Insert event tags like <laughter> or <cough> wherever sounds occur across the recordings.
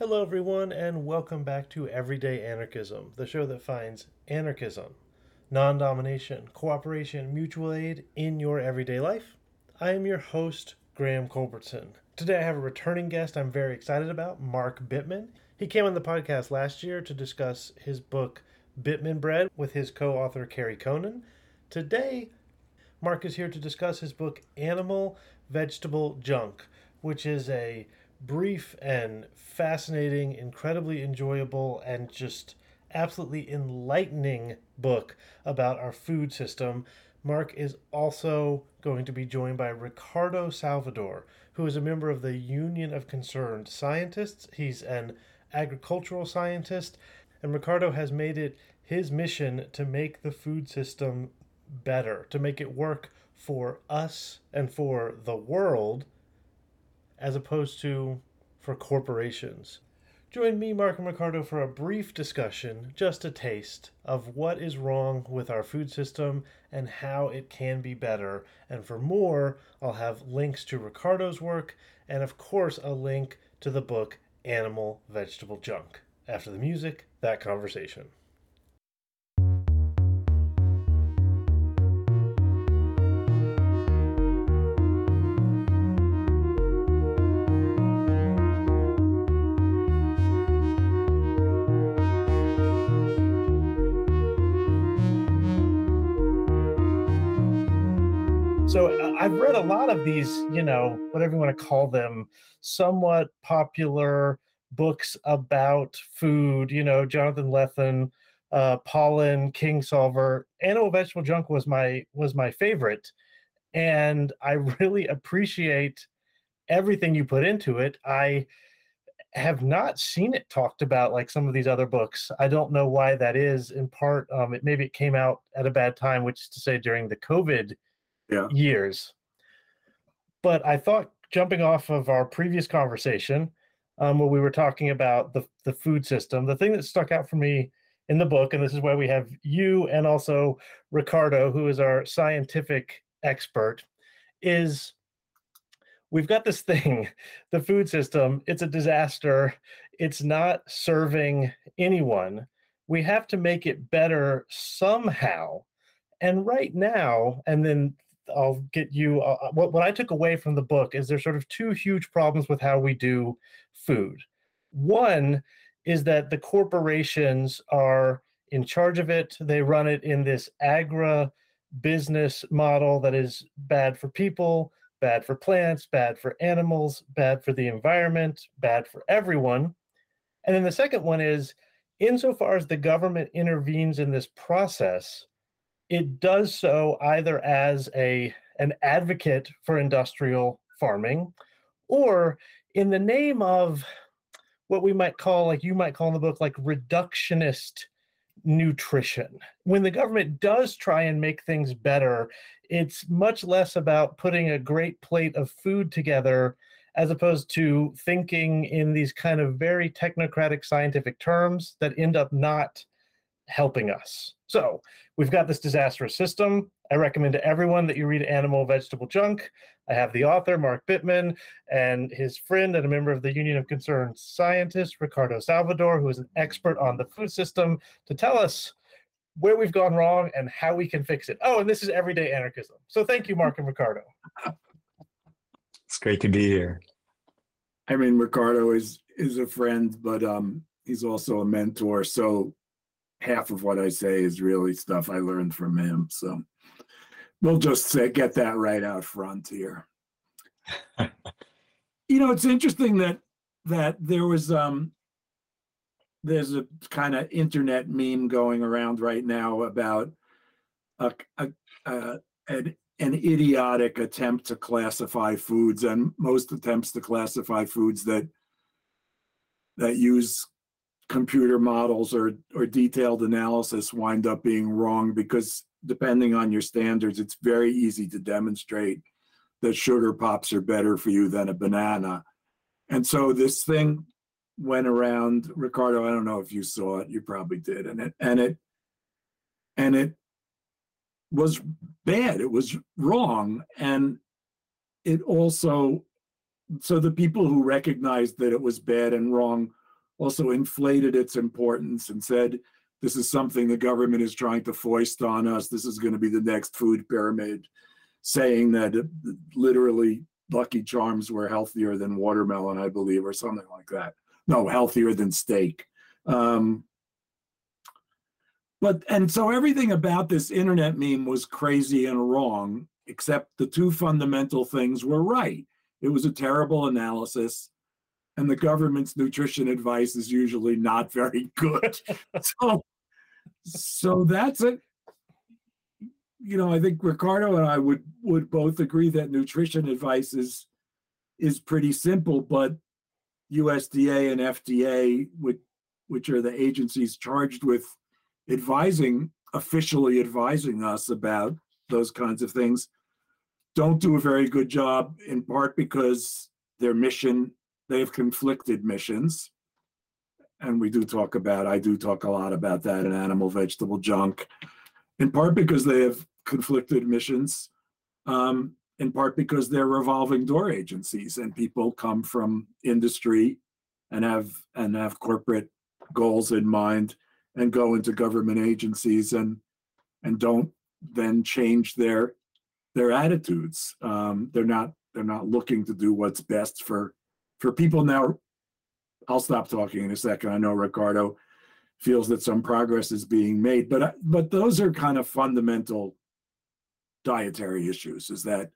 Hello, everyone, and welcome back to Everyday Anarchism, the show that finds anarchism, non domination, cooperation, mutual aid in your everyday life. I am your host, Graham Culbertson. Today I have a returning guest I'm very excited about, Mark Bittman. He came on the podcast last year to discuss his book, Bittman Bread, with his co author, Kerri Conan. Today, Mark is here to discuss his book, Animal Vegetable Junk, which is a brief and fascinating, incredibly enjoyable, and just absolutely enlightening book about our food system. Mark is also going to be joined by Ricardo Salvador, who is a member of the Union of Concerned Scientists. He's an agricultural scientist, and Ricardo has made it his mission to make the food system better, to make it work for us and for the world as opposed to for corporations. Join me, Mark and Ricardo, for a brief discussion, just a taste, of what is wrong with our food system and how it can be better. And for more, I'll have links to Ricardo's work and, of course, a link to the book Animal Vegetable Junk. After the music, that conversation. So I've read a lot of these, you know, whatever you want to call them, somewhat popular books about food. You know, Jonathan Lethem, uh, Pollan, Kingsolver. Animal Vegetable Junk was my was my favorite, and I <laughs> really appreciate everything you put into it. I have not seen it talked about like some of these other books. I don't know why that is. In part, um, it maybe it came out at a bad time, which is to say during the COVID yeah. years. But I thought jumping off of our previous conversation, um, where we were talking about the, the food system, the thing that stuck out for me in the book, and this is why we have you and also Ricardo, who is our scientific expert, is we've got this <laughs> thing, the food system, it's a disaster. It's not serving anyone. We have to make it better somehow. And right now, and then I'll get you. Uh, uh, what what I took away from the book is there's sort of two huge problems with how we do food. One is that the corporations are in charge of it. They run it in this agra business model that is bad for people, bad for plants, bad for animals, bad for the environment, bad for everyone. And then the second one is insofar as the government intervenes in this process, it does so either as a an advocate for industrial farming or in the name of what we might call like you might call in the book like reductionist nutrition. When the government does try and make things better it's much less about putting a great plate of food together as opposed to thinking in these kind of very technocratic scientific terms that end up not helping us. So we've got this disastrous system. I recommend to everyone that you read Animal Vegetable Junk. I have the author, Mark Bittman, and his friend and a member of the Union of Concerned Scientists, Ricardo Salvador, who is an expert on the food system, to tell us where we've gone wrong and how we can fix it. Oh, and this is everyday anarchism. So thank you, Mark and Ricardo. It's great to be here. I mean, Ricardo is is a friend, but um, he's also a mentor. So half of what I say is really stuff I learned from him. So we'll just say, get that right out front here. <laughs> you know, it's interesting that that there was um there's a kind of internet meme going around right now about a, a, a an, an idiotic attempt to classify foods and most attempts to classify foods that that use computer models or or detailed analysis wind up being wrong because depending on your standards it's very easy to demonstrate that sugar pops are better for you than a banana. And so this thing went around ricardo i don't know if you saw it you probably did and it and it and it was bad it was wrong and it also so the people who recognized that it was bad and wrong also inflated its importance and said, this is something the government is trying to foist on us. This is going to be the next food pyramid, saying that literally Lucky Charms were healthier than watermelon, I believe, or something like that. No, healthier than steak. Um, but and so everything about this internet meme was crazy and wrong, except the two fundamental things were right. It was a terrible analysis, and the government's nutrition advice is usually not very good. <laughs> so, so that's it. You know, I think Ricardo and I would would both agree that nutrition advice is is pretty simple, but USDA and FDA, which which are the agencies charged with advising, officially advising us about those kinds of things, don't do a very good job, in part because their mission, they have conflicted missions. And we do talk about, I do talk a lot about that in animal vegetable junk, in part because they have conflicted missions, um, in part because they're revolving door agencies and people come from industry and have and have corporate goals in mind and go into government agencies and and don't then change their their attitudes. Um, they're not they're not looking to do what's best for for people now. I'll stop talking in a second. I know Ricardo feels that some progress is being made, but but those are kind of fundamental dietary issues. Is that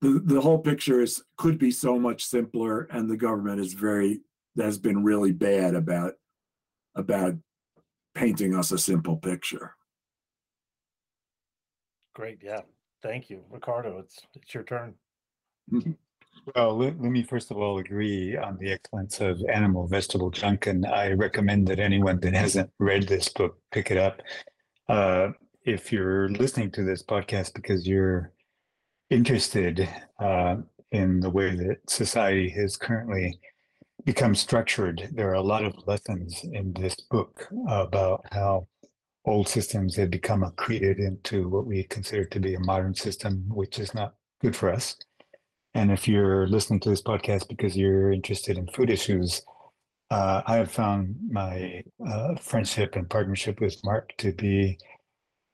the the whole picture is could be so much simpler, and the government is very has been really bad about about painting us a simple picture. Great. Yeah. Thank you, Ricardo. It's it's your turn. <laughs> Well, let, let me first of all agree on the excellence of animal vegetable junk, and I recommend that anyone that hasn't read this book pick it up. Uh, if you're listening to this podcast because you're interested uh, in the way that society has currently become structured, there are a lot of lessons in this book about how old systems have become accreted into what we consider to be a modern system, which is not good for us. And if you're listening to this podcast because you're interested in food issues, uh, I have found my uh, friendship and partnership with Mark to be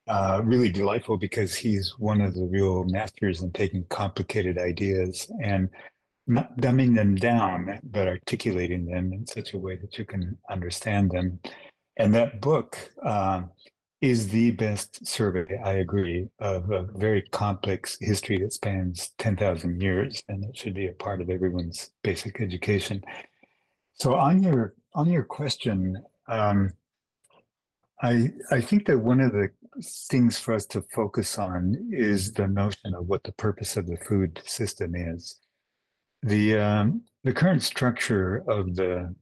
uh, really delightful because he's one of the real masters in taking complicated ideas and not dumbing them down, but articulating them in such a way that you can understand them. And that book um, is the best survey, I agree, of a very complex history that spans 10,000 years, and it should be a part of everyone's basic education. So on your on your question, um, I I think that one of the things for us to focus on is the notion of what the purpose of the food system is. The um, the current structure of the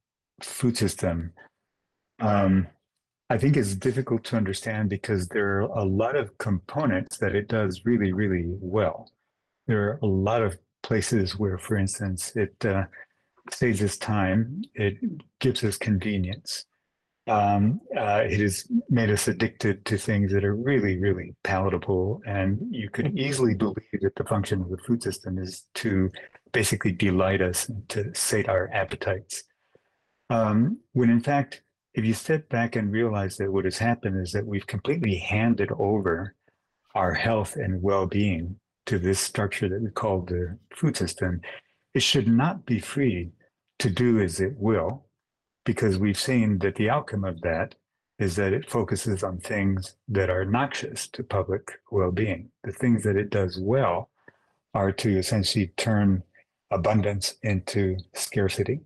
food system, um, I think, is difficult to understand because there are a lot of components that it does really, really well. There are a lot of places where, for instance, it uh, saves us time, it gives us convenience. Um, uh, it has made us addicted to things that are really, really palatable. And you could easily believe that the function of the food system is to basically delight us and to sate our appetites. Um, when in fact, if you step back and realize that what has happened is that we've completely handed over our health and well being to this structure that we call the food system, it should not be free to do as it will, because we've seen that the outcome of that is that it focuses on things that are noxious to public well being. The things that it does well are to essentially turn abundance into scarcity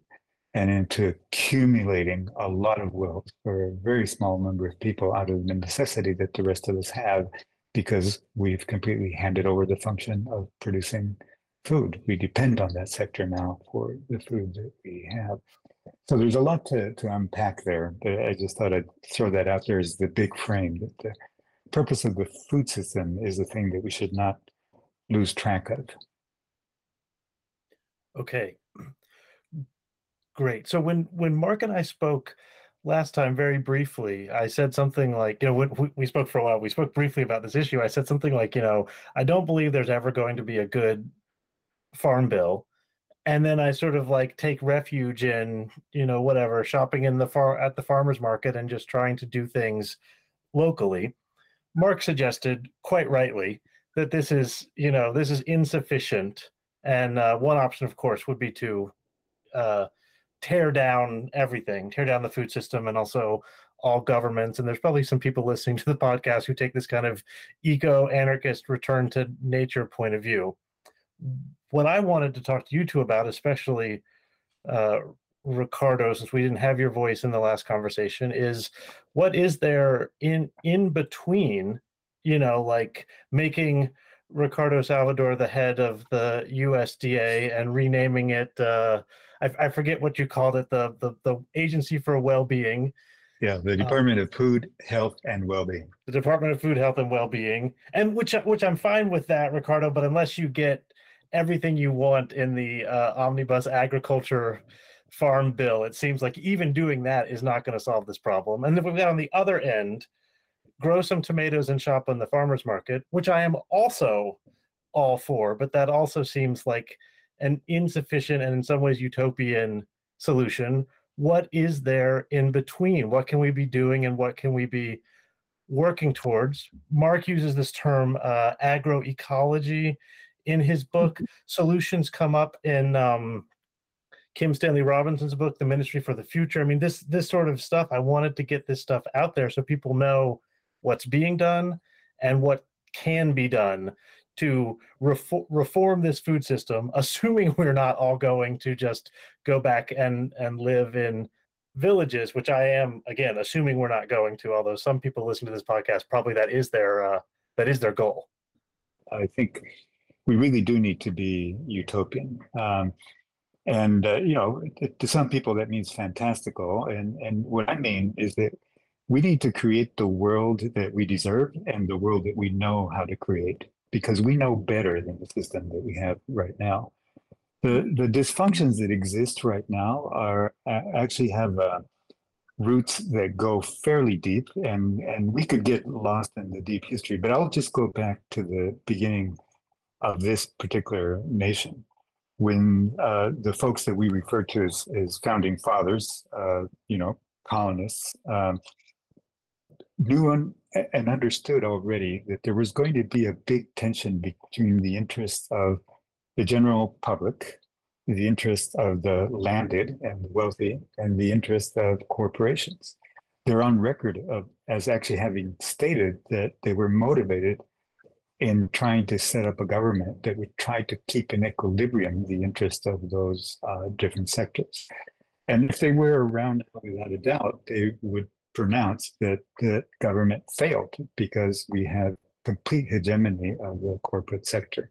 and into accumulating a lot of wealth for a very small number of people out of the necessity that the rest of us have because we've completely handed over the function of producing food. We depend on that sector now for the food that we have. So there's a lot to, to unpack there, but I just thought I'd throw that out there as the big frame that the purpose of the food system is the thing that we should not lose track of. Okay. Great. So when when Mark and I spoke last time very briefly, I said something like, you know, we, we spoke for a while. We spoke briefly about this issue. I said something like, you know, I don't believe there's ever going to be a good farm bill and then I sort of like take refuge in, you know, whatever, shopping in the far at the farmers market and just trying to do things locally. Mark suggested quite rightly that this is, you know, this is insufficient. And uh, one option, of course, would be to uh, tear down everything, tear down the food system, and also all governments. And there's probably some people listening to the podcast who take this kind of eco anarchist return to nature point of view. What I wanted to talk to you two about, especially uh, Ricardo, since we didn't have your voice in the last conversation, is what is there in in between, you know, like making Ricardo Salvador the head of the USDA and renaming it uh, I, I forget what you called it, the the, the Agency for Well-being, Yeah, the Department of Food, Health, and Well-being. the Department of Food, Health, and Well-being, and which which I'm fine with that, Ricardo. But unless you get everything you want in the uh, omnibus agriculture farm bill, it seems like even doing that is not going to solve this problem. And if we've got on the other end, grow some tomatoes and shop on the farmers market, which I am also all for, but that also seems like an insufficient and in some ways utopian solution. What is there in between? What can we be doing and what can we be working towards? Mark uses this term uh, agroecology in his book. Solutions come up in um, Kim Stanley Robinson's book, The Ministry for the Future. I mean, this this sort of stuff. I wanted to get this stuff out there so people know what's being done and what can be done to refor- reform this food system, <laughs> assuming we're not all going to just go back and and live in villages, which I am again assuming we're not going to. Although some people listen to this podcast, probably that is their uh, that is their goal. I think we really do need to be utopian. Um, and uh, you know, to, some people that means fantastical. And and what I mean is that we need to create the world that we deserve and the world that we know how to create because we know better than the system that we have right now. The the dysfunctions that exist right now are actually have uh, roots that go fairly deep, and and we could get lost in the deep history. But I'll just go back to the beginning of this particular nation, when uh, the folks that we refer to as, as founding fathers, uh, you know, colonists, um, knew and understood already that there was going to be a big tension between the interests of the general public, the interests of the landed and wealthy, and the interests of corporations. They're on record of as actually having stated that they were motivated in trying to set up a government that would try to keep in equilibrium the interests of those uh, different sectors. And if they were around without a doubt, they would pronounce that the government failed because we have complete hegemony of the corporate sector.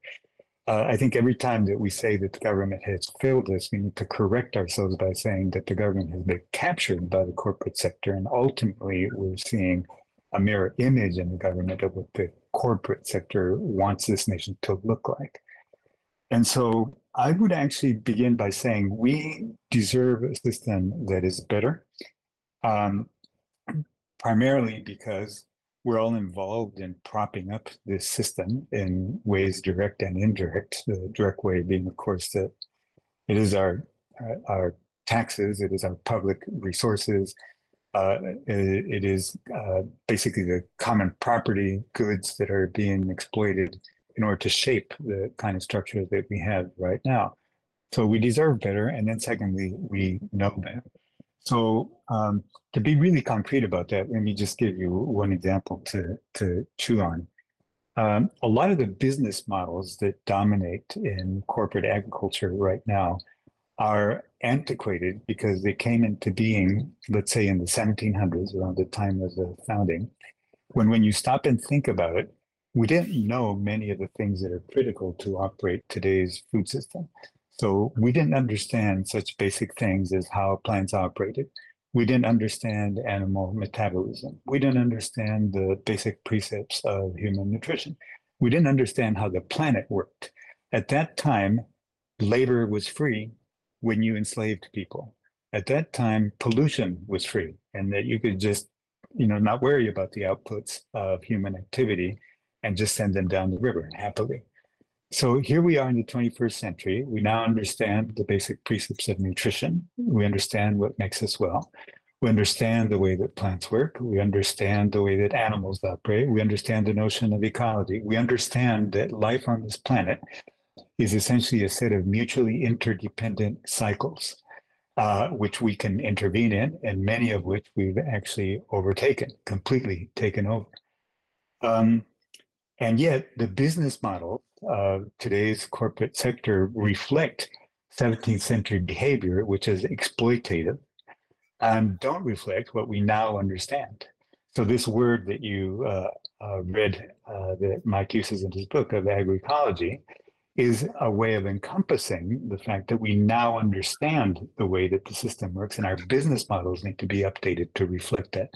Uh, I think every time that we say that the government has failed us, we need to correct ourselves by saying that the government has been captured by the corporate sector. And ultimately, we're seeing a mirror image in the government of what the corporate sector wants this nation to look like. And so I would actually begin by saying we deserve a system that is better, um, primarily because we're all involved in propping up this system in ways direct and indirect. The direct way being, of course, that it is our uh, our taxes, it is our public resources, uh, it, it is uh, basically the common property goods that are being exploited in order to shape the kind of structure that we have right now. So we deserve better, and then secondly, we know better. So um, to be really concrete about that, let me just give you one example to to chew on. Um, a lot of the business models that dominate in corporate agriculture right now are antiquated because they came into being, let's say, in the 1700s, around the time of the founding. When when you stop and think about it, we didn't know many of the things that are critical to operate today's food system. So we didn't understand such basic things as how plants operated. We didn't understand animal metabolism. We didn't understand the basic precepts of human nutrition. We didn't understand how the planet worked. At that time, labor was free when you enslaved people. At that time, pollution was free and that you could just, you know, not worry about the outputs of human activity and just send them down the river happily. So here we are in the 21st century. We now understand the basic precepts of nutrition. We understand what makes us well. We understand the way that plants work. We understand the way that animals operate. We understand the notion of ecology. We understand that life on this planet is essentially a set of mutually interdependent cycles, uh, which we can intervene in, and many of which we've actually overtaken, completely taken over. Um, and yet, the business model of today's corporate sector reflect 17th century behavior, which is exploitative and don't reflect what we now understand. So this word that you uh, uh, read uh, that Mike uses in his book of agroecology is a way of encompassing the fact that we now understand the way that the system works and our business models need to be updated to reflect that.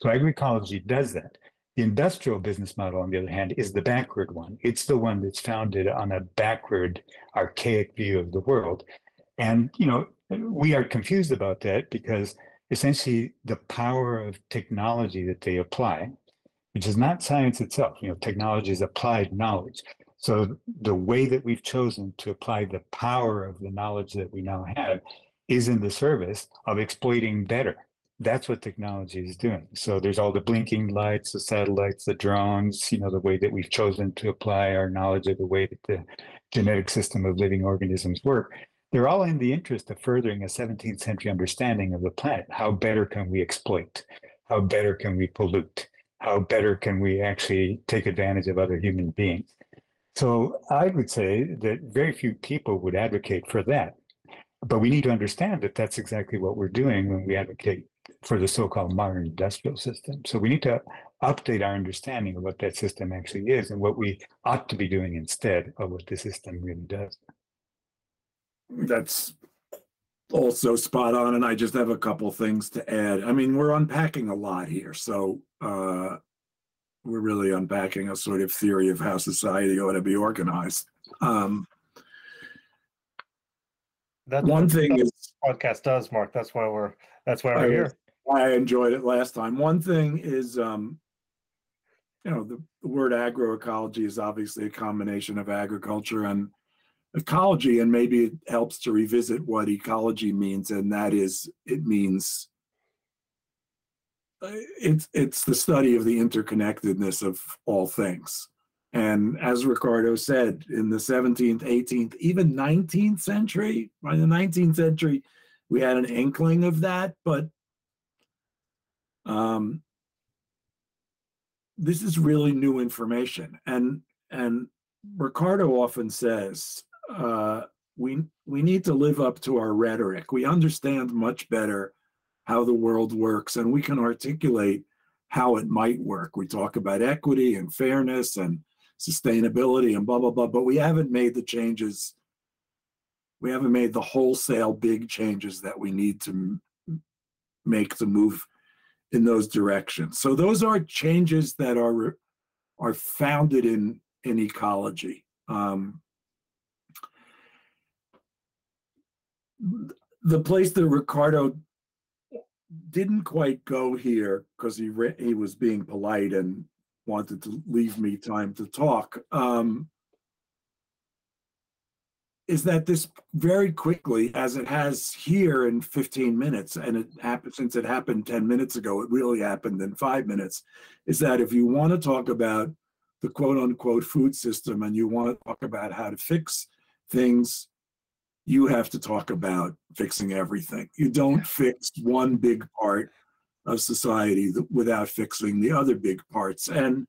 So agroecology does that. The industrial business model, on the other hand, is the backward one. It's the one that's founded on a backward, archaic view of the world. And, you know, we are confused about that because essentially the power of technology that they apply, which is not science itself, you know, technology is applied knowledge. So the way that we've chosen to apply the power of the knowledge that we now have is in the service of exploiting better. That's what technology is doing. So there's all the blinking lights, the satellites, the drones, you know, the way that we've chosen to apply our knowledge of the way that the genetic system of living organisms work they're all in the interest of furthering a 17th century understanding of the planet. How better can we exploit? How better can we pollute? How better can we actually take advantage of other human beings? So I would say that very few people would advocate for that. But we need to understand that that's exactly what we're doing when we advocate for the so-called modern industrial system. So we need to update our understanding of what that system actually is and what we ought to be doing instead of what the system really does that's also spot on. And I just have a couple things to add. I mean, we're unpacking a lot here. So uh, we're really unpacking a sort of theory of how society ought to be organized. Um, That's one thing the is, podcast does, Mark. That's why we're that's why we're was- here. I enjoyed it last time. One thing is, um, you know, the, the word agroecology is obviously a combination of agriculture and ecology, and maybe it helps to revisit what ecology means, and that is it means uh, it's it's the study of the interconnectedness of all things. And as Ricardo said, in the 17th, 18th, even 19th century, by the 19th century, we had an inkling of that, but um, this is really new information. And and Ricardo often says uh, we we need to live up to our rhetoric. We understand much better how the world works, and we can articulate how it might work. We talk about equity and fairness and sustainability and blah blah blah, but we haven't made the changes. We haven't made the wholesale big changes that we need to make to move in those directions. So those are changes that are are founded in in ecology. Um, the place that Ricardo didn't quite go here because he re- he was being polite and wanted to leave me time to talk. Um, is that this very quickly, as it has here in 15 minutes, and it happened since it happened 10 minutes ago, it really happened in five minutes, is that if you want to talk about the quote unquote food system and you want to talk about how to fix things, you have to talk about fixing everything. You don't fix one big part of society without fixing the other big parts. And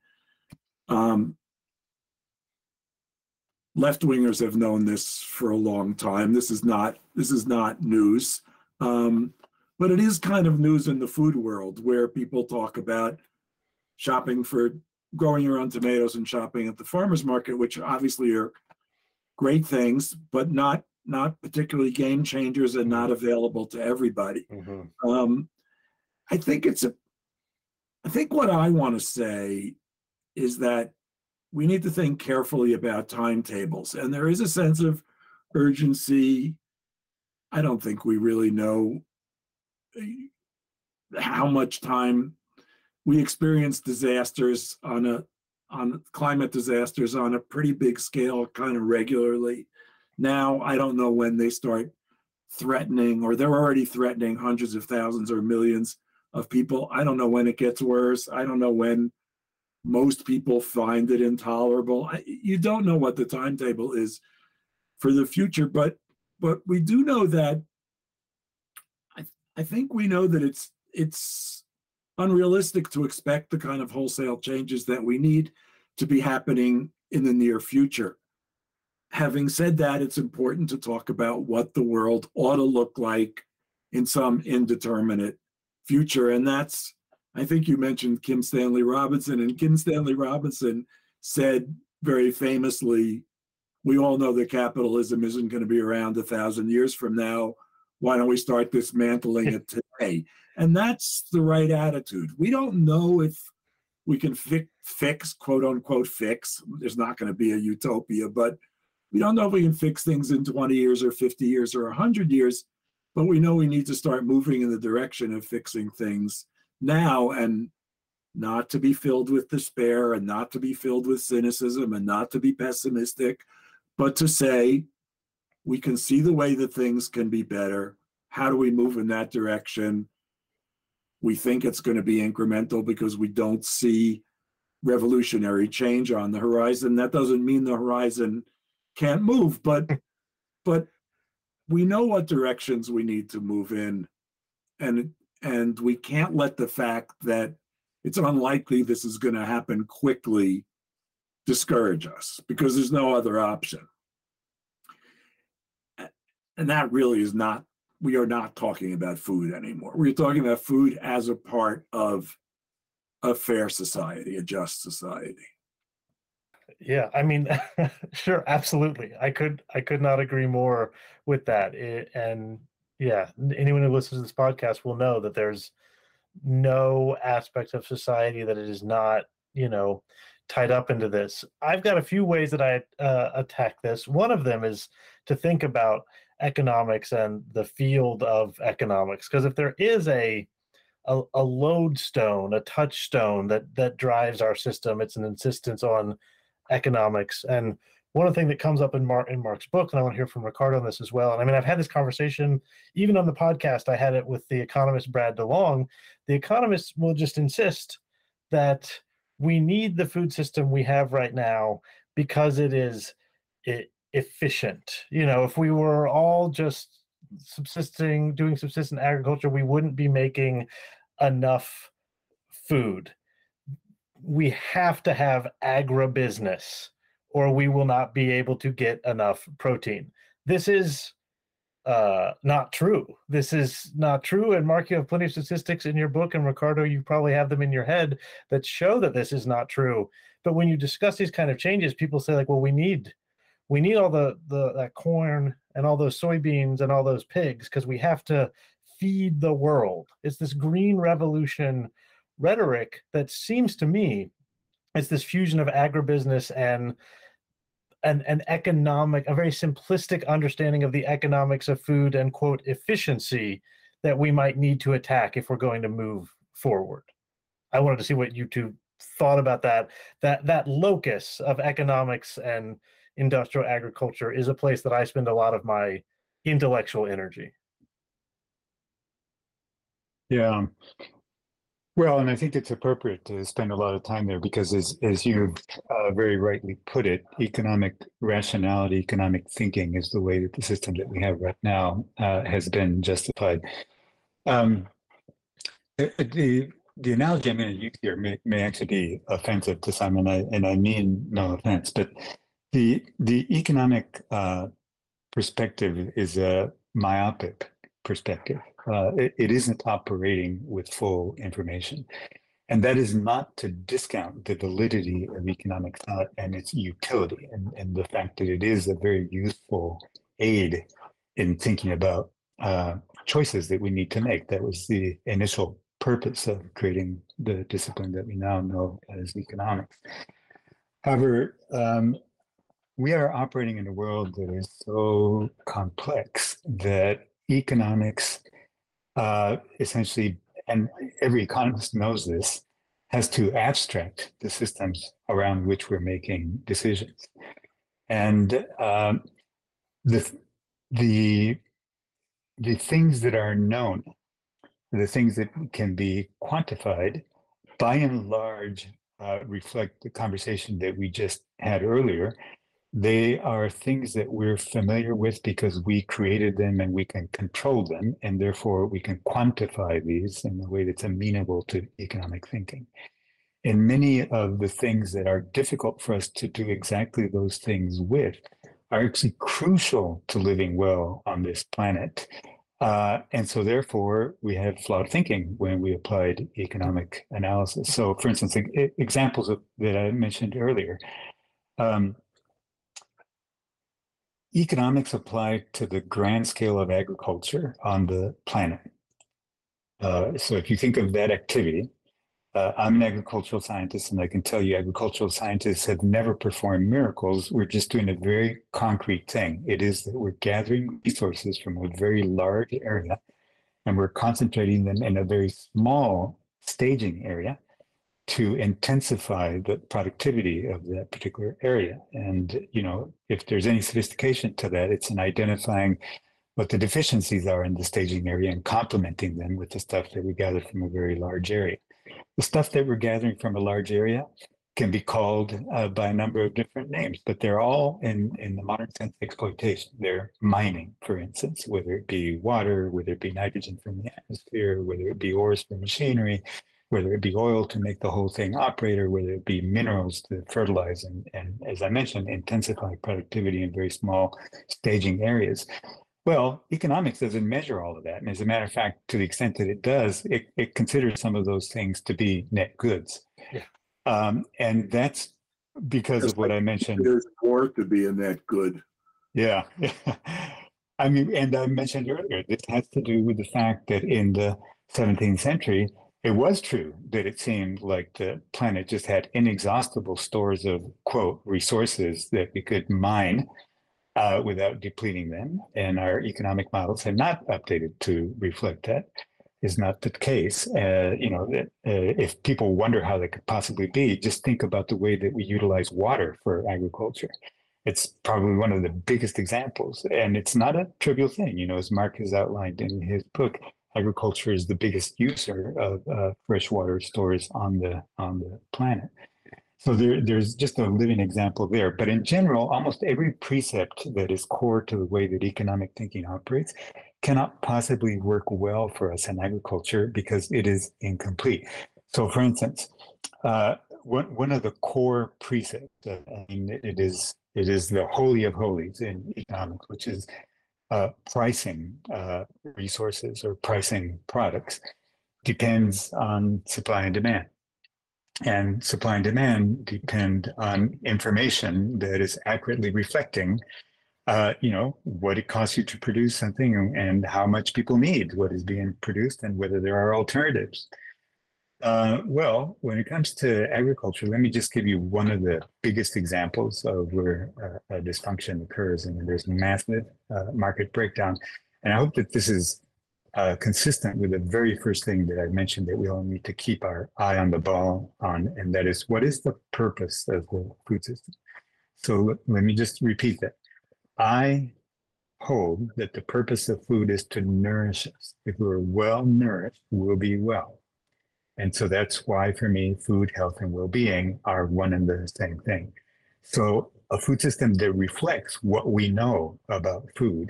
um, left wingers have known this for a long time. This is not this is not news, um, but it is kind of news in the food world where people talk about shopping for growing your own tomatoes and shopping at the farmers market, which obviously are great things, but not not particularly game changers and not available to everybody. Mhm. Um, I think it's a, I think what I want to say is that we need to think carefully about timetables. And there is a sense of urgency. I don't think we really know uh, how much time we experience disasters on a on climate disasters on a pretty big scale, kind of regularly. Now, I don't know when they start threatening, or they're already threatening hundreds of thousands or millions of people. I don't know when it gets worse. I don't know when most people find it intolerable. You don't know what the timetable is for the future, but but we do know that I, I think we know that it's it's unrealistic to expect the kind of wholesale changes that we need to be happening in the near future. Having said that, it's important to talk about what the world ought to look like in some indeterminate future. And that's, I think you mentioned Kim Stanley Robinson, and Kim Stanley Robinson said very famously, we all know that capitalism isn't going to be around a thousand years from now. Why don't we start dismantling it today? And that's the right attitude. We don't know if we can fi- fix, quote unquote, fix. There's not going to be a utopia, but we don't know if we can fix things in 20 years or 50 years or 100 years. But we know we need to start moving in the direction of fixing things now and not to be filled with despair and not to be filled with cynicism and not to be pessimistic, but to say, we can see the way that things can be better. How do we move in that direction? We think it's going to be incremental because we don't see revolutionary change on the horizon. That doesn't mean the horizon can't move, but <laughs> but we know what directions we need to move in. And and we can't let the fact that it's unlikely this is going to happen quickly discourage us because there's no other option. And that really is not, we are not talking about food anymore. We're talking about food as a part of a fair society, a just society. Yeah, I mean, <laughs> sure, absolutely. I could I could not agree more with that. It, and yeah, anyone who listens to this podcast will know that there's no aspect of society that it is not, you know, tied up into this. I've got a few ways that I uh, attack this. One of them is to think about economics and the field of economics, because if there is a a, a lodestone, a touchstone that that drives our system, it's an insistence on economics. And one thing that comes up in Mark in Mark's book, and I want to hear from Ricardo on this as well. And I mean, I've had this conversation even on the podcast. I had it with the economist Brad DeLong. The economists will just insist that we need the food system we have right now because it is efficient. You know, if we were all just subsisting, doing subsistent agriculture, we wouldn't be making enough food we have to have agribusiness or we will not be able to get enough protein. This is uh, not true. This is not true. And Mark, you have plenty of statistics in your book, and Ricardo, you probably have them in your head that show that this is not true. But when you discuss these kind of changes, people say like, "Well, we need, we need all the the that corn and all those soybeans and all those pigs because we have to feed the world." It's this green revolution rhetoric that seems to me it's this fusion of agribusiness and an, an economic a very simplistic understanding of the economics of food and quote efficiency that we might need to attack if we're going to move forward. I wanted to see what you two thought about that. That that locus of economics and industrial agriculture is a place that i spend a lot of my intellectual energy. Yeah well, and I think it's appropriate to spend a lot of time there because, as as you uh, very rightly put it, economic rationality, economic thinking is the way that the system that we have right now uh, has been justified. Um, the the analogy I'm going to use here may, may actually be offensive to some, and I and I mean no offense, but the the economic uh, perspective is a myopic perspective uh, it, it isn't operating with full information. And that is not to discount the validity of economic thought and its utility and, and the fact that it is a very useful aid in thinking about uh, choices that we need to make. That was the initial purpose of creating the discipline that we now know as economics. However, um, we are operating in a world that is so complex that economics uh, essentially, and every economist knows this, has to abstract the systems around which we're making decisions. And um, the the the things that are known, the things that can be quantified, by and large, uh, reflect the conversation that we just had earlier. They are things that we're familiar with because we created them and we can control them, and therefore we can quantify these in a way that's amenable to economic thinking. And many of the things that are difficult for us to do exactly those things with are actually crucial to living well on this planet. Uh, and so, therefore, we have flawed thinking when we applied economic analysis. So, for instance, e- examples of, that I mentioned earlier. Um, economics apply to the grand scale of agriculture on the planet. Uh, so, if you think of that activity, uh, I'm an agricultural scientist, and I can tell you, agricultural scientists have never performed miracles. We're just doing a very concrete thing. It is that we're gathering resources from a very large area, and we're concentrating them in a very small staging area to intensify the productivity of that particular area. And you know, if there's any sophistication to that, it's in identifying what the deficiencies are in the staging area and complementing them with the stuff that we gather from a very large area the stuff that we're gathering from a large area can be called uh, by a number of different names, but they're all in, in the modern sense exploitation. They're mining, for instance, whether it be water, whether it be nitrogen from the atmosphere, whether it be ores for machinery, whether it be oil to make the whole thing operate, or whether it be minerals to fertilize and, and as I mentioned, intensify productivity in very small staging areas. Well, economics doesn't measure all of that. And as a matter of fact, to the extent that it does, it, it considers some of those things to be net goods. Yeah. Um, and that's because Just of what I mentioned. There's more to be in that good. Yeah. <laughs> I mean, and I mentioned earlier, this has to do with the fact that in the 17th century, it was true that it seemed like the planet just had inexhaustible stores of, quote, resources that we could mine uh, without depleting them. And our economic models have not updated to reflect that. Is not the case. Uh, you know, that, uh, if people wonder how that could possibly be, just think about the way that we utilize water for agriculture. It's probably one of the biggest examples, and it's not a trivial thing. You know, as Mark has outlined in his book, agriculture is the biggest user of uh, freshwater stores on the on the planet. So there, there's just a living example there. But in general, almost every precept that is core to the way that economic thinking operates cannot possibly work well for us in agriculture because it is incomplete. So, for instance, uh, one one of the core precepts, I mean, it is it is the holy of holies in economics, which is uh, pricing uh, resources or pricing products, depends on supply and demand. And supply and demand depend on information that is accurately reflecting uh, you know what it costs you to produce something and how much people need what is being produced and whether there are alternatives uh, well when it comes to agriculture let me just give you one of the biggest examples of where uh, a dysfunction occurs and there's massive uh, market breakdown and i hope that this is uh, consistent with the very first thing that I mentioned that we all need to keep our eye on the ball on, and that is what is the purpose of the food system? So let, let me just repeat that. I hold that the purpose of food is to nourish us. If we're well nourished, we'll be well. And so that's why, for me, food, health, and well being are one and the same thing. So, a food system that reflects what we know about food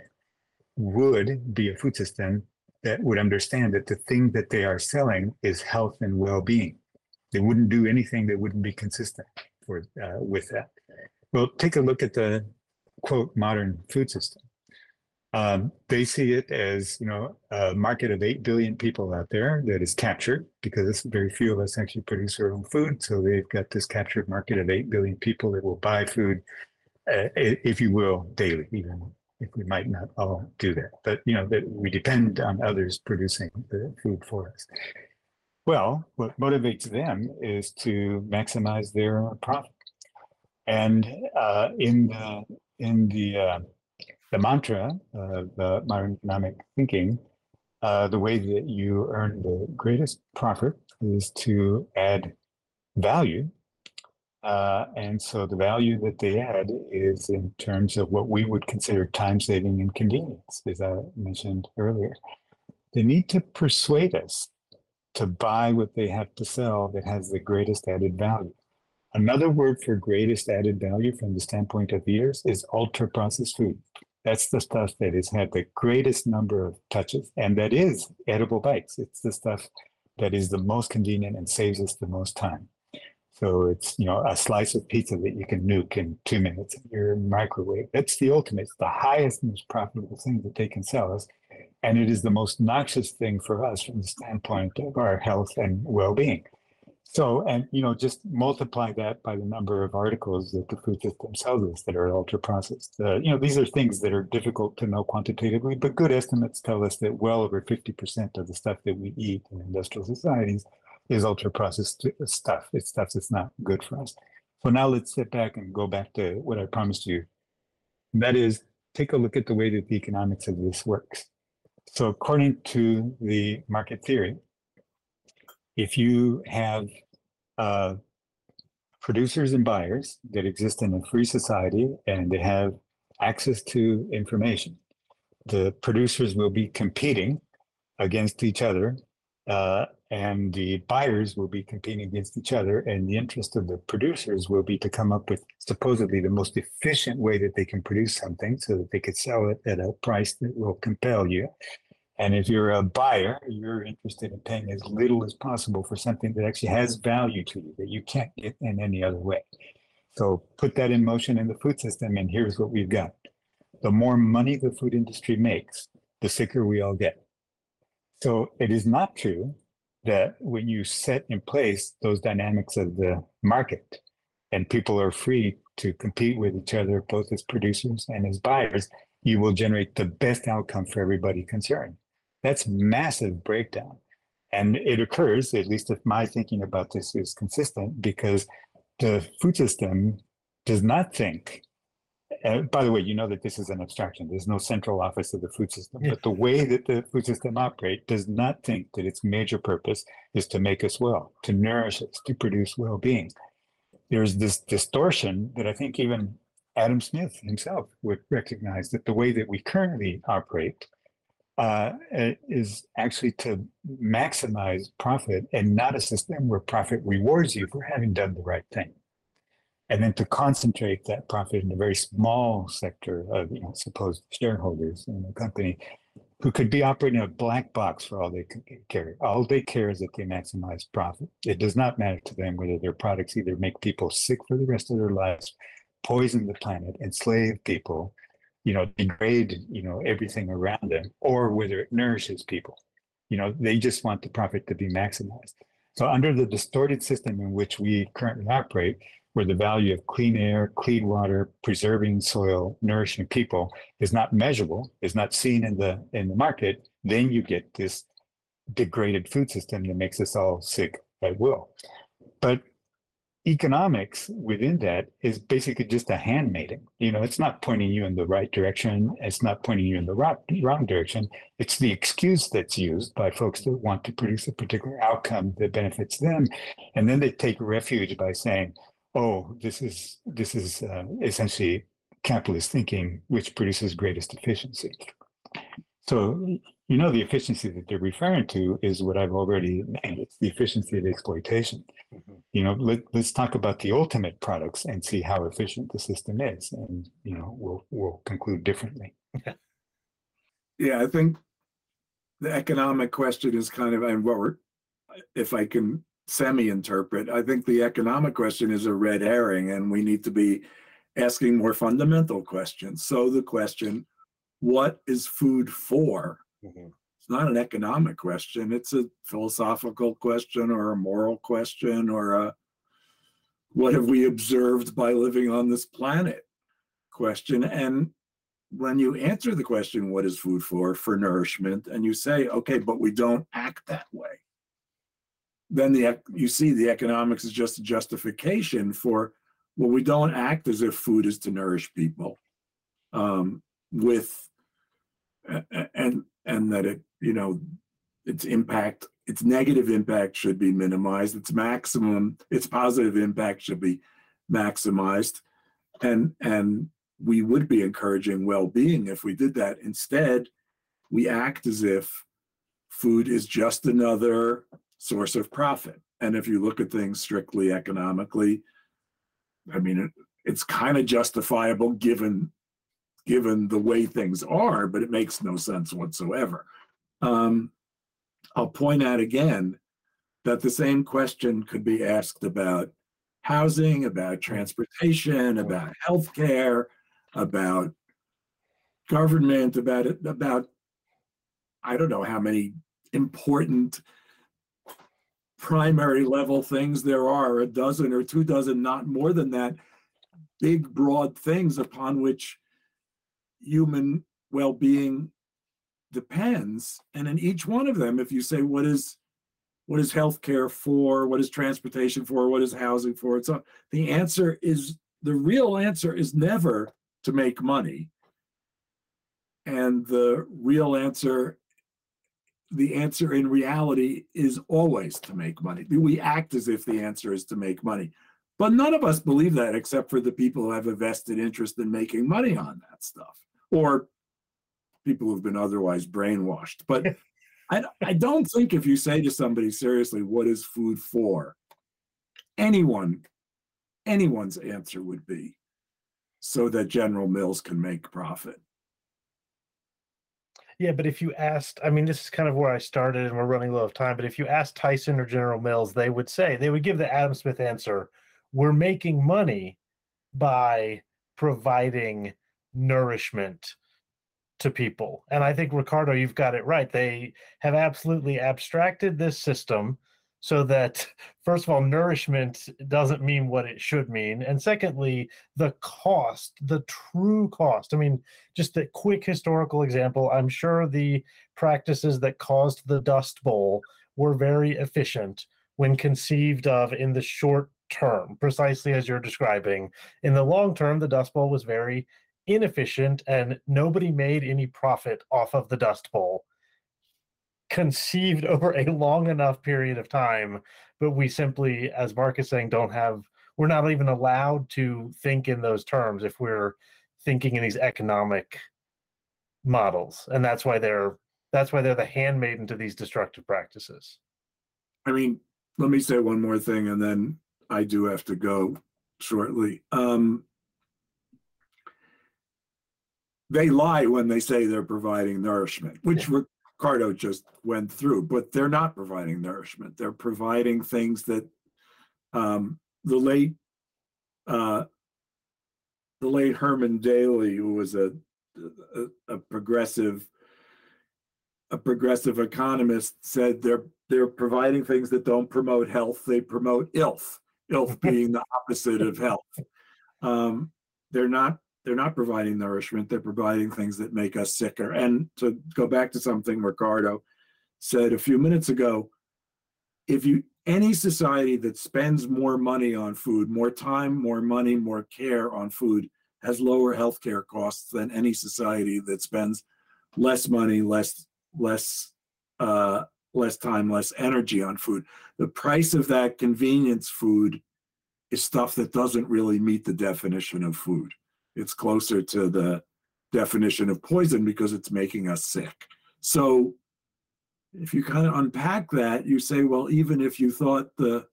would be a food system that would understand that the thing that they are selling is health and well-being. They wouldn't do anything that wouldn't be consistent for uh, with that. Well, take a look at the quote modern food system. Um, they see it as you know a market of eight billion people out there that is captured because very few of us actually produce our own food. So they've got this captured market of eight billion people that will buy food, uh, if you will, daily, even if we might not all do that, but you know that we depend on others producing the food for us. Well, what motivates them is to maximize their profit, and uh, in the in the uh, the mantra of uh, modern economic thinking, uh, the way that you earn the greatest profit is to add value. Uh, and so the value that they add is in terms of what we would consider time saving and convenience, as I mentioned earlier. They need to persuade us to buy what they have to sell that has the greatest added value. Another word for greatest added value from the standpoint of eaters is ultra processed food. That's the stuff that has had the greatest number of touches and that is edible bites. It's the stuff that is the most convenient and saves us the most time. So it's, you know, a slice of pizza that you can nuke in two minutes in your microwave. That's the ultimate, it's the highest, most profitable thing that they can sell us. And it is the most noxious thing for us from the standpoint of our health and well-being. So, and you know, just multiply that by the number of articles that the food system sells us that are ultra processed. Uh, you know, these are things that are difficult to know quantitatively, but good estimates tell us that well over 50% of the stuff that we eat in industrial societies is ultra processed stuff. It's stuff that's not good for us. So now let's sit back and go back to what I promised you. That is, take a look at the way that the economics of this works. So according to the market theory, if you have uh, producers and buyers that exist in a free society and they have access to information, the producers will be competing against each other uh, and the buyers will be competing against each other and the interest of the producers will be to come up with supposedly the most efficient way that they can produce something so that they could sell it at a price that will compel you and if you're a buyer you're interested in paying as little as possible for something that actually has value to you that you can't get in any other way. So put that in motion in the food system and here's what we've got. The more money the food industry makes the sicker we all get. So it is not true that when you set in place those dynamics of the market and people are free to compete with each other, both as producers and as buyers, you will generate the best outcome for everybody concerned. That's massive breakdown. And it occurs, at least if my thinking about this is consistent, because the food system does not think uh, by the way, you know that this is an abstraction. There's no central office of the food system, but the way that the food system operates does not think that its major purpose is to make us well, to nourish us, to produce well-being. There's this distortion that I think even Adam Smith himself would recognize that the way that we currently operate uh, is actually to maximize profit and not a system where profit rewards you for having done the right thing and then to concentrate that profit in a very small sector of you know, supposed shareholders in the company who could be operating a black box for all they care. All they care is that they maximize profit. It does not matter to them whether their products either make people sick for the rest of their lives, poison the planet, enslave people, you know, degrade, you know, everything around them, or whether it nourishes people. You know, they just want the profit to be maximized. So under the distorted system in which we currently operate, where the value of clean air, clean water, preserving soil, nourishing people is not measurable, is not seen in the in the market, then you get this degraded food system that makes us all sick at will. But economics within that is basically just a hand mating. You know, it's not pointing you in the right direction. It's not pointing you in the wrong, wrong direction. It's the excuse that's used by folks that want to produce a particular outcome that benefits them. And then they take refuge by saying, oh, this is this is uh, essentially capitalist thinking, which produces greatest efficiency. So you know the efficiency that they're referring to is what I've already named. It's the efficiency of exploitation. Mm-hmm. You know, let, let's talk about the ultimate products and see how efficient the system is, and you know we'll we'll conclude differently. Yeah, I think the economic question is kind of, and what we're, if I can semi-interpret, I think the economic question is a red herring and we need to be asking more fundamental questions. So the question, what is food for? Mhm. It's not an economic question. It's a philosophical question or a moral question or a what have we observed by living on this planet question. And when you answer the question, what is food for? For nourishment, and you say, okay, but we don't act that way. Then the you see the economics is just a justification for well, we don't act as if food is to nourish people, um, with and and that it you know its impact its negative impact should be minimized. Its maximum, its positive impact should be maximized. And and we would be encouraging well-being if we did that. Instead, we act as if food is just another source of profit. And if you look at things strictly economically, I mean, it, it's kind of justifiable given given the way things are, but it makes no sense whatsoever. Um, I'll point out again that the same question could be asked about housing, about transportation, about healthcare, about government, about it, about I don't know how many important primary level things there are, a dozen or two dozen, not more than that, big broad things upon which human well-being depends. And in each one of them, if you say what is what is healthcare for, what is transportation for, what is housing for, it's uh, the answer is the real answer is never to make money. And the real answer, the answer in reality is always to make money. We act as if the answer is to make money. But none of us believe that except for the people who have a vested interest in making money on that stuff or people who've been otherwise brainwashed. But <laughs> I, I don't think if you say to somebody seriously, what is food for? Anyone, anyone's answer would be so that General Mills can make profit. Yeah, but if you asked, I mean, this is kind of where I started and we're running low of time, but if you asked Tyson or General Mills, they would say, they would give the Adam Smith answer we're making money by providing nourishment to people. And I think, Ricardo, you've got it right. They have absolutely abstracted this system so that <laughs> first of all nourishment doesn't mean what it should mean and secondly the cost the true cost i mean just a quick historical example i'm sure the practices that caused the dust bowl were very efficient when conceived of in the short term precisely as you're describing in the long term the dust bowl was very inefficient and nobody made any profit off of the dust bowl. Conceived <laughs> over a long enough period of time but we simply as mark is saying don't have we're not even allowed to think in those terms if we're thinking in these economic models. And that's why they're that's why they're the handmaiden to these destructive practices. I mean let me say one more thing and then i do have to go shortly. Um they lie when they say they're providing nourishment which yeah. Ricardo just went through, but they're not providing nourishment. They're providing things that um, the late uh, the late Herman Daly, who was a, a, a progressive a progressive economist, said they're they're providing things that don't promote health. They promote ilth. Ilth <laughs> being the opposite of health. Um, they're not they're not providing nourishment they're providing things that make us sicker. And to go back to something ricardo said a few minutes ago if you any society that spends more money on food more time more money more care on food has lower healthcare costs than any society that spends less money less less uh, less time less energy on food. The price of that convenience food is stuff that doesn't really meet the definition of food it's closer to the definition of poison because it's making us sick. So if you kind of unpack that, you say, well, even if you thought the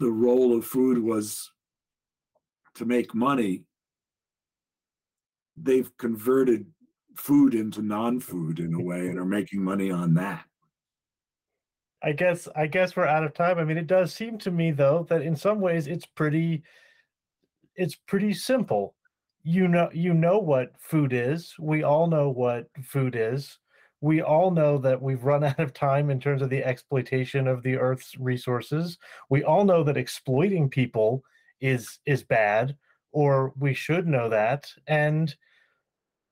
the role of food was to make money, they've converted food into non-food in a way and are making money on that. I guess I guess we're out of time. I mean, it does seem to me though that in some ways it's pretty it's pretty simple. You know you know what food is. We all know what food is. We all know that we've run <laughs> out of time in terms of the exploitation of the earth's resources. We all know that exploiting people is is bad or we should know that and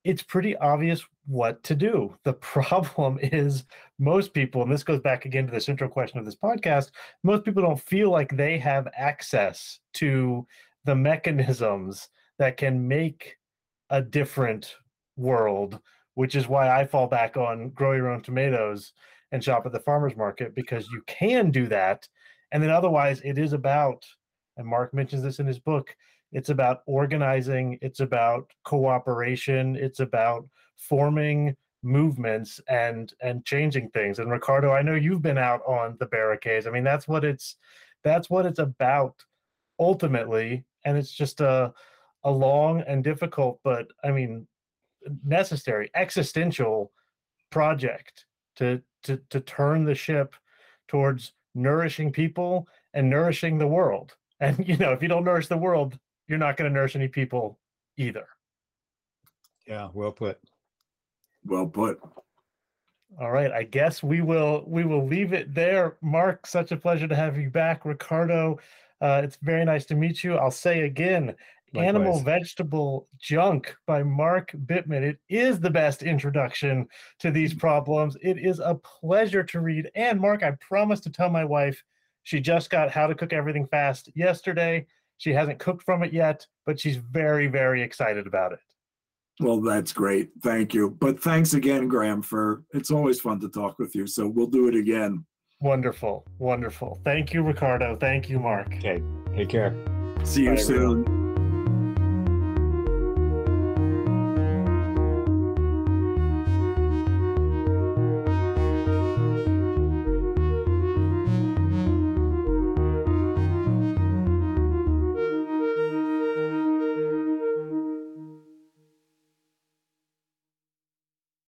it's pretty obvious what to do. The <laughs> problem is most people, and this goes back again to the central question of this podcast, most people don't feel like they have access to the mechanisms that can make a different world, which is why I fall back on grow your own tomatoes and shop at the farmers market because you can do that. And then otherwise, it is about, and Mark mentions this in his book, it's about organizing, it's about cooperation, it's about forming movements and and changing things. And Ricardo, I know you've been out on the barricades. I mean, that's what it's that's what it's about ultimately. And it's just a a long and difficult, but I mean necessary existential project to to to turn the ship towards nourishing people and nourishing the world. <laughs> And you know, if you don't nourish the world, you're not going to nourish any people either. Yeah, well put. Well put. All right, I guess we will we will leave it there. Mark, such a pleasure to have you back. Ricardo, uh, it's very nice to meet you. I'll say again, Animal Vegetable Junk by Mark Bittman. It is the best introduction to these problems. It is a pleasure to read. And Mark, I promise to tell my wife she just got How to Cook Everything Fast yesterday. She hasn't cooked from it yet, but she's very, very excited about it. Well, that's great. Thank you. But thanks again, Graham, for it's always fun to talk with you. So we'll do it again. Wonderful, wonderful. Thank you, Ricardo. Thank you, Mark. Okay, take care. See you Bye, everyone. soon.